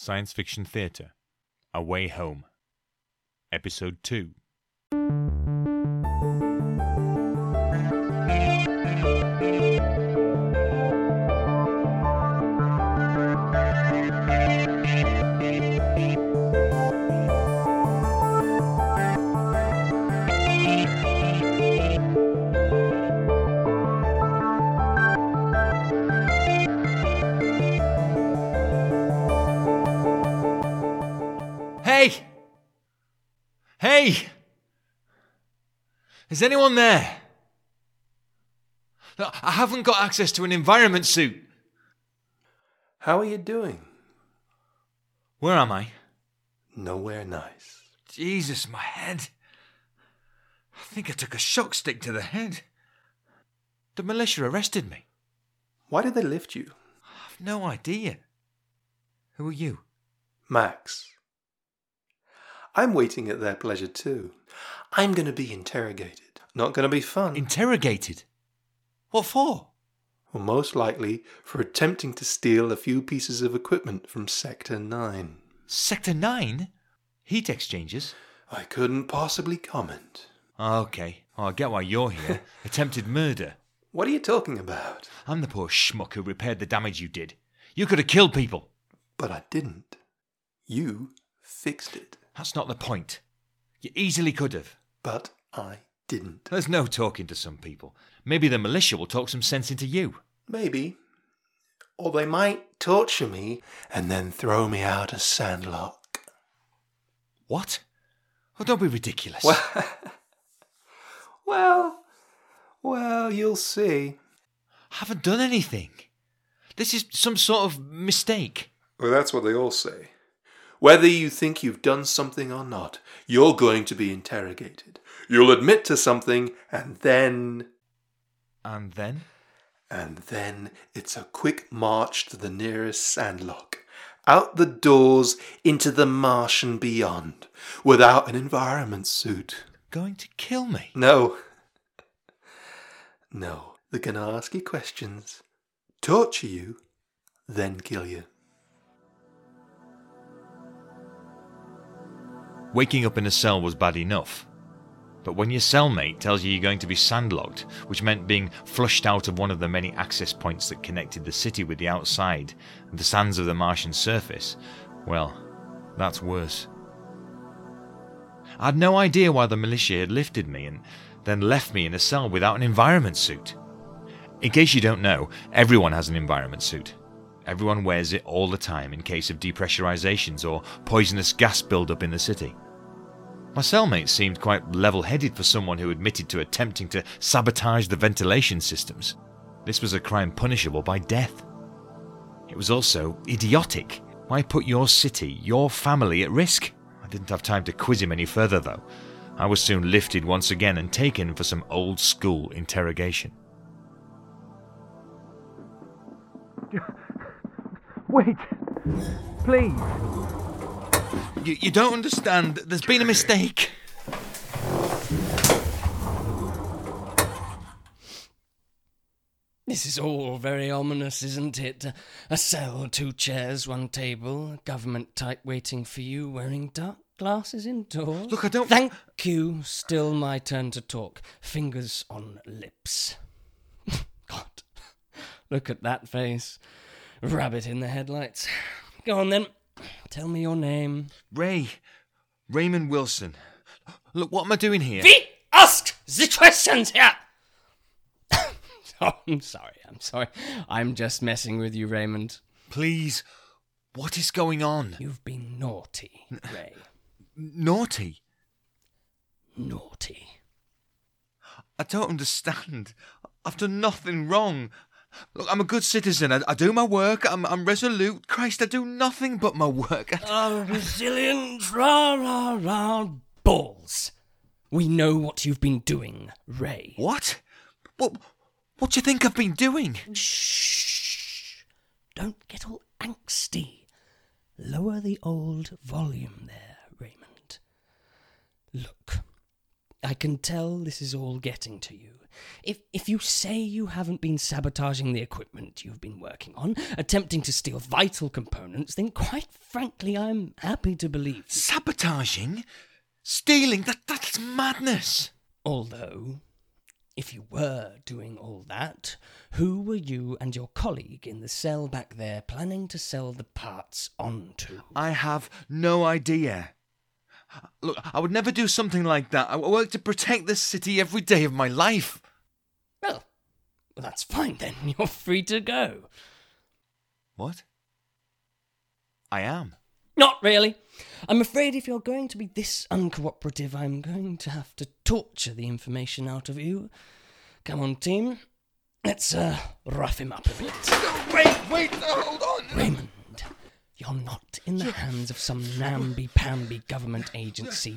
Science Fiction Theatre A Way Home, Episode 2. Hey! Hey! Is anyone there? I haven't got access to an environment suit. How are you doing? Where am I? Nowhere nice. Jesus, my head. I think I took a shock stick to the head. The militia arrested me. Why did they lift you? I've no idea. Who are you? Max. I'm waiting at their pleasure too. I'm going to be interrogated. Not going to be fun. Interrogated? What for? well, most likely for attempting to steal a few pieces of equipment from Sector 9. Sector 9? Heat exchangers? I couldn't possibly comment. Okay, oh, I get why you're here. Attempted murder. What are you talking about? I'm the poor schmuck who repaired the damage you did. You could have killed people. But I didn't. You fixed it. That's not the point. You easily could have. But I didn't. There's no talking to some people. Maybe the militia will talk some sense into you. Maybe. Or they might torture me and then throw me out a sandlock. What? Oh, don't be ridiculous. Well, well, well, you'll see. I haven't done anything. This is some sort of mistake. Well, that's what they all say. Whether you think you've done something or not, you're going to be interrogated. You'll admit to something, and then. And then? And then it's a quick march to the nearest sandlock. Out the doors into the Martian beyond, without an environment suit. Going to kill me? No. No. They're going to ask you questions, torture you, then kill you. Waking up in a cell was bad enough. But when your cellmate tells you you're going to be sandlocked, which meant being flushed out of one of the many access points that connected the city with the outside and the sands of the Martian surface, well, that's worse. I had no idea why the militia had lifted me and then left me in a cell without an environment suit. In case you don't know, everyone has an environment suit. Everyone wears it all the time in case of depressurizations or poisonous gas buildup in the city. My cellmate seemed quite level headed for someone who admitted to attempting to sabotage the ventilation systems. This was a crime punishable by death. It was also idiotic. Why put your city, your family at risk? I didn't have time to quiz him any further, though. I was soon lifted once again and taken for some old school interrogation. Wait! Please! You, you don't understand. There's been a mistake. This is all very ominous, isn't it? A cell, two chairs, one table, a government type waiting for you, wearing dark glasses indoors. Look, I don't. Thank you. Still my turn to talk. Fingers on lips. God, look at that face. Rabbit in the headlights. Go on then. Tell me your name. Ray. Raymond Wilson. Look, what am I doing here? We ask the questions here. oh, I'm sorry. I'm sorry. I'm just messing with you, Raymond. Please. What is going on? You've been naughty, Ray. Naughty? Naughty. I don't understand. I've done nothing wrong. Look, I'm a good citizen. I, I do my work. I'm, I'm resolute. Christ, I do nothing but my work. Oh, resilient, rah, rah, rah, balls. We know what you've been doing, Ray. what? What? What do you think I've been doing? Shh. Don't get all angsty. Lower the old volume there, Raymond. Look, I can tell this is all getting to you. If if you say you haven't been sabotaging the equipment you've been working on, attempting to steal vital components, then quite frankly, I'm happy to believe you. Sabotaging? Stealing? That, that's madness! Although, if you were doing all that, who were you and your colleague in the cell back there planning to sell the parts on to? I have no idea. Look, I would never do something like that. I work to protect this city every day of my life. Well, well, that's fine then. You're free to go. What? I am. Not really. I'm afraid if you're going to be this uncooperative, I'm going to have to torture the information out of you. Come on, team. Let's uh, rough him up a bit. No, Wait, wait, hold on. Raymond, you're not in the hands of some namby-pamby government agency.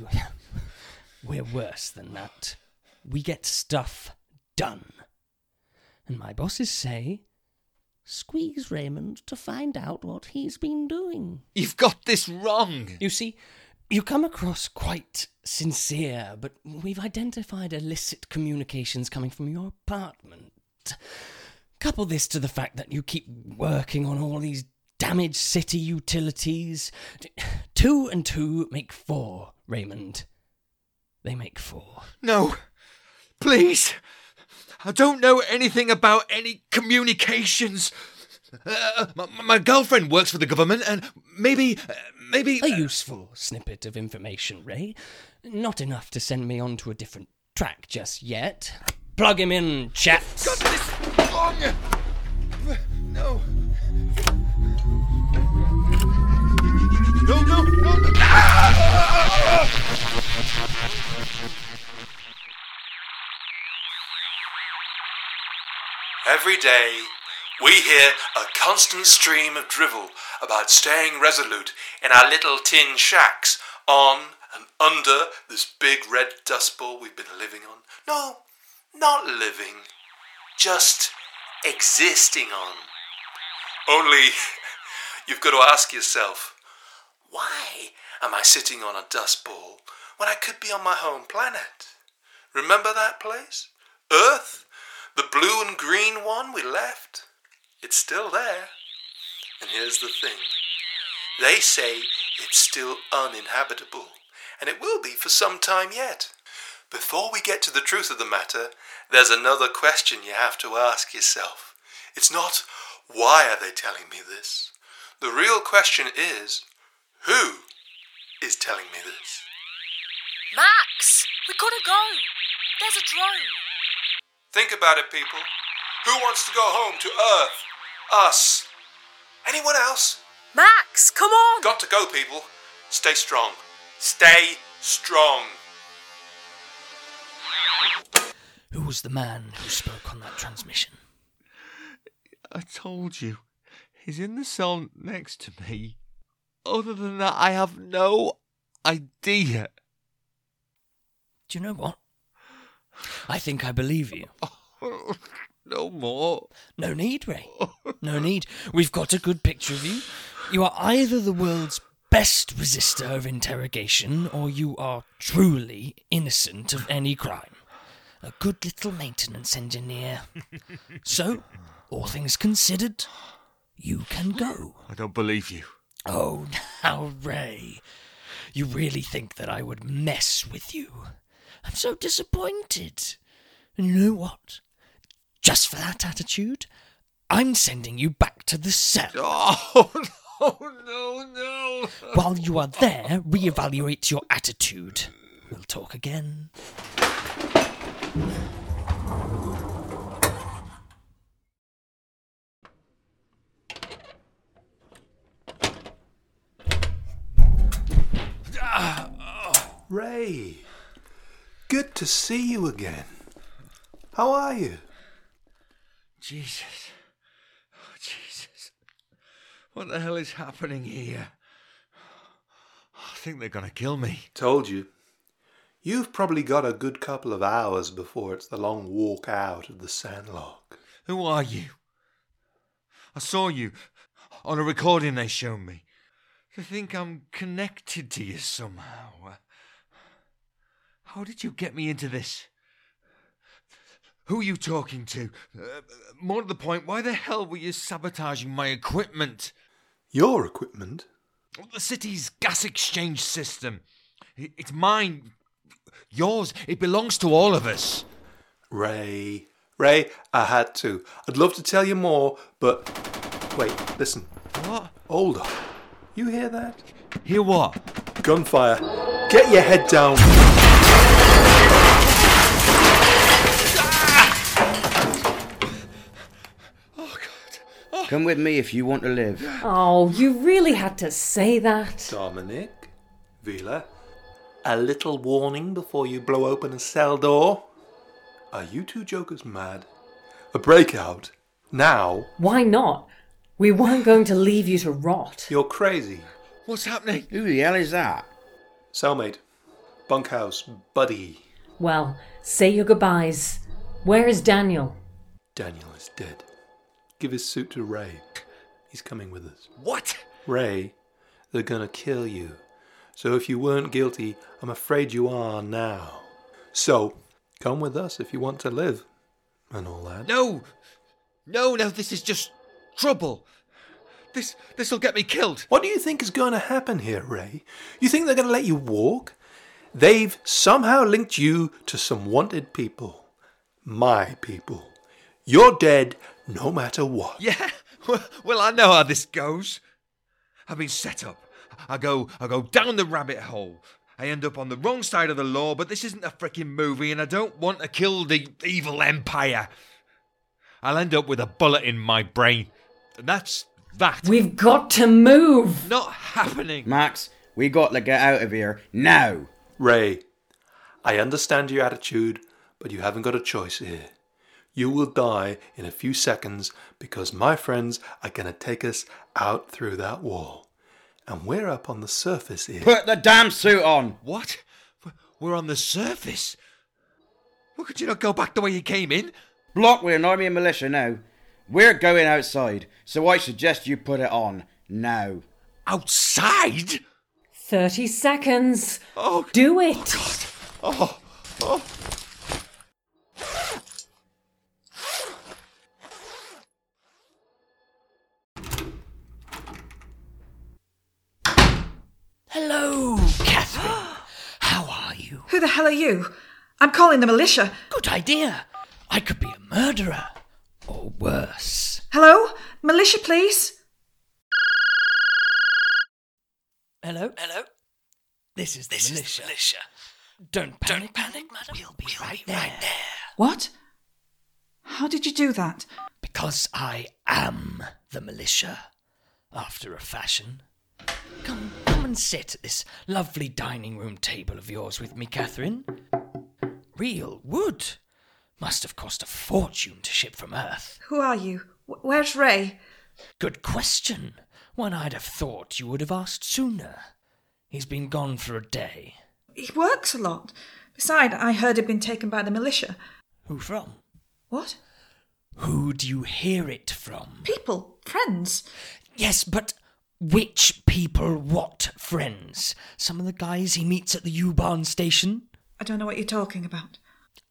We're worse than that. We get stuff done. And my bosses say, squeeze Raymond to find out what he's been doing. You've got this wrong. You see, you come across quite sincere, but we've identified illicit communications coming from your apartment. Couple this to the fact that you keep working on all these damaged city utilities. Two and two make four, Raymond. They make four. No, please. I don't know anything about any communications. Uh, my, my girlfriend works for the government, and maybe, uh, maybe. A useful snippet of information, Ray. Not enough to send me onto a different track just yet. Plug him in, chaps. got this wrong. No. No, no, no. no. Every day, we hear a constant stream of drivel about staying resolute in our little tin shacks on and under this big red dust ball we've been living on. No, not living, just existing on. Only, you've got to ask yourself, why am I sitting on a dust ball when I could be on my home planet? Remember that place? Earth? Blue and green one we left? It's still there. And here's the thing they say it's still uninhabitable, and it will be for some time yet. Before we get to the truth of the matter, there's another question you have to ask yourself. It's not, why are they telling me this? The real question is, who is telling me this? Max, we gotta go. There's a drone. Think about it, people. Who wants to go home to Earth? Us. Anyone else? Max, come on. Got to go, people. Stay strong. Stay strong. Who was the man who spoke on that transmission? I told you. He's in the cell next to me. Other than that, I have no idea. Do you know what? I think I believe you. no more. No need, Ray. No need. We've got a good picture of you. You are either the world's best resistor of interrogation, or you are truly innocent of any crime. A good little maintenance engineer. so, all things considered, you can go. I don't believe you. Oh, now, Ray. You really think that I would mess with you? I'm so disappointed. And you know what? Just for that attitude, I'm sending you back to the cell. Oh, no, no, no. While you are there, reevaluate your attitude. We'll talk again. Ah, oh. Ray, good to see you again. How are you? Jesus. Oh, Jesus. What the hell is happening here? I think they're going to kill me. Told you. You've probably got a good couple of hours before it's the long walk out of the sandlock. Who are you? I saw you on a recording they showed me. They think I'm connected to you somehow. How did you get me into this? Who are you talking to? Uh, more to the point, why the hell were you sabotaging my equipment? Your equipment? The city's gas exchange system. It's mine. Yours. It belongs to all of us. Ray. Ray, I had to. I'd love to tell you more, but. Wait, listen. What? Hold on. You hear that? Hear what? Gunfire. Get your head down. Ah! Come with me if you want to live. Oh, you really had to say that. Dominic, Vila, a little warning before you blow open a cell door. Are you two jokers mad? A breakout? Now? Why not? We weren't going to leave you to rot. You're crazy. What's happening? Who the hell is that? Cellmate. Bunkhouse. Buddy. Well, say your goodbyes. Where is Daniel? Daniel is dead. Give his suit to Ray. He's coming with us. What? Ray, they're gonna kill you. So if you weren't guilty, I'm afraid you are now. So, come with us if you want to live. And all that. No! No, no, this is just trouble. This this'll get me killed. What do you think is going to happen here, Ray? You think they're going to let you walk? They've somehow linked you to some wanted people. My people. You're dead no matter what. Yeah. Well, well, I know how this goes. I've been set up. I go I go down the rabbit hole. I end up on the wrong side of the law, but this isn't a freaking movie and I don't want to kill the evil empire. I'll end up with a bullet in my brain. And that's that. We've got to move. Not happening. Max, we got to get out of here now. Ray, I understand your attitude, but you haven't got a choice here. You will die in a few seconds because my friends are going to take us out through that wall. And we're up on the surface here. Put the damn suit on. What? We're on the surface. Why could you not go back the way you came in? Block with an army and militia now. We're going outside, so I suggest you put it on now. Outside? 30 seconds. Oh, Do it. oh, oh, oh. Hello, Catherine. How are you? Who the hell are you? I'm calling the militia. Good idea. I could be a murderer. Or worse. Hello? Militia, please? Hello? Hello? This is the militia. militia. Don't panic, panic, madam. We'll be, right, there. right there. What? How did you do that? Because I am the militia, after a fashion. Come, come and sit at this lovely dining room table of yours with me, Catherine. Real wood. Must have cost a fortune to ship from Earth. Who are you? Wh- Where's Ray? Good question. One I'd have thought you would have asked sooner. He's been gone for a day. He works a lot. Besides, I heard he'd been taken by the militia. Who from? What? Who do you hear it from? People, friends. Yes, but which people what friends? Some of the guys he meets at the U-Bahn station? I don't know what you're talking about.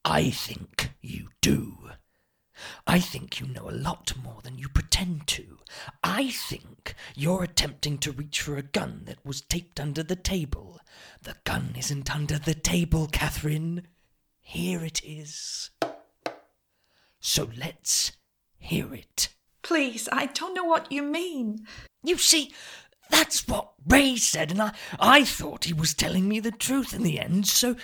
I think you do. I think you know a lot more than you pretend to. I think you're attempting to reach for a gun that was taped under the table. The gun isn't under the table, Catherine. Here it is. So let's hear it. Please, I don't know what you mean. You see, that's what Ray said, and I, I thought he was telling me the truth in the end, so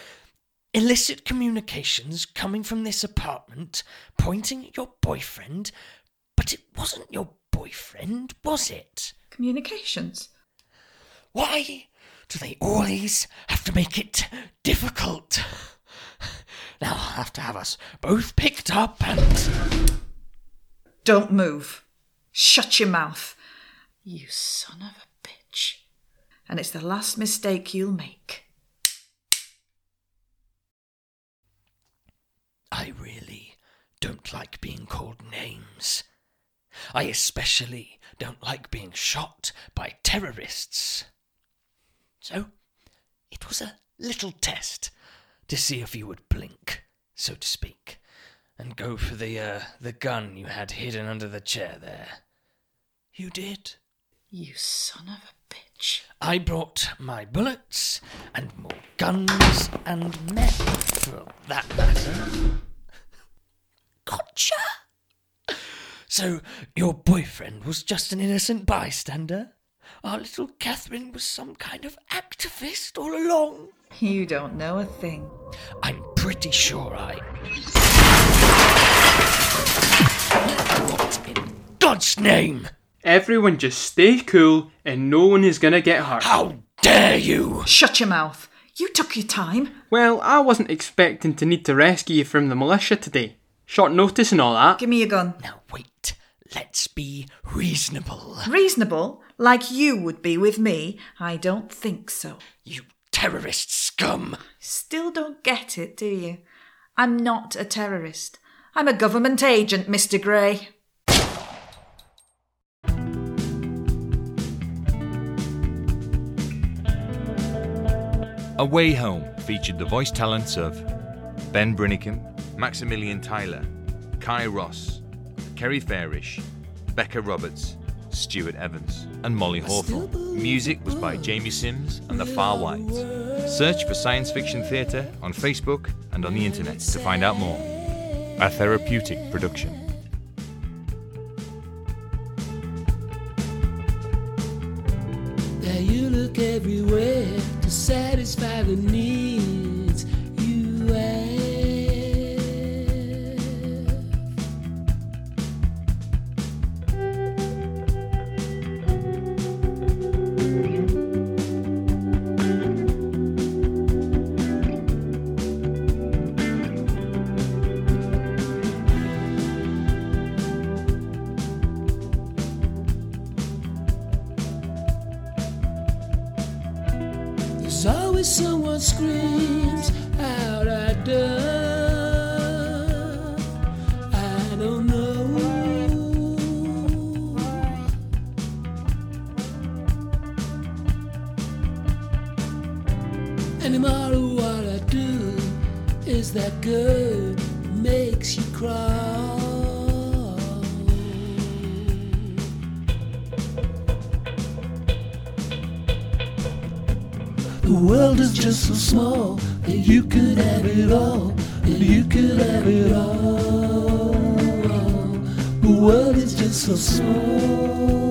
illicit communications coming from this apartment, pointing at your boyfriend, but it wasn't your boyfriend, was it? Communications. Why do they always have to make it difficult? Now I'll have to have us both picked up and. Don't move. Shut your mouth. You son of a bitch. And it's the last mistake you'll make. I really don't like being called names. I especially don't like being shot by terrorists. So, it was a little test to see if you would blink, so to speak, and go for the, uh, the gun you had hidden under the chair there. You did. You son of a bitch. I brought my bullets and more guns and men, for that matter. Gotcha! So, your boyfriend was just an innocent bystander? Our little Catherine was some kind of activist all along? You don't know a thing. I'm pretty sure I. What in God's name? Everyone just stay cool and no one is gonna get hurt. How dare you! Shut your mouth. You took your time. Well, I wasn't expecting to need to rescue you from the militia today. Short notice and all that. Give me your gun. Now wait, let's be reasonable. Reasonable? Like you would be with me? I don't think so. You terrorist scum! Still don't get it, do you? I'm not a terrorist. I'm a government agent, Mr. Grey. A Way Home featured the voice talents of Ben Brinicum, Maximilian Tyler, Kai Ross, Kerry Fairish, Becca Roberts, Stuart Evans, and Molly Hawthorne. Music was by Jamie Sims and the Far White. Search for Science Fiction Theatre on Facebook and on the internet to find out more. A therapeutic production. That you look everywhere to satisfy the needs someone screams out at done. I don't know. No matter what I do, is that good? Makes you cry. World is just so small that you could have it all, and you could have it all. The world is just so small.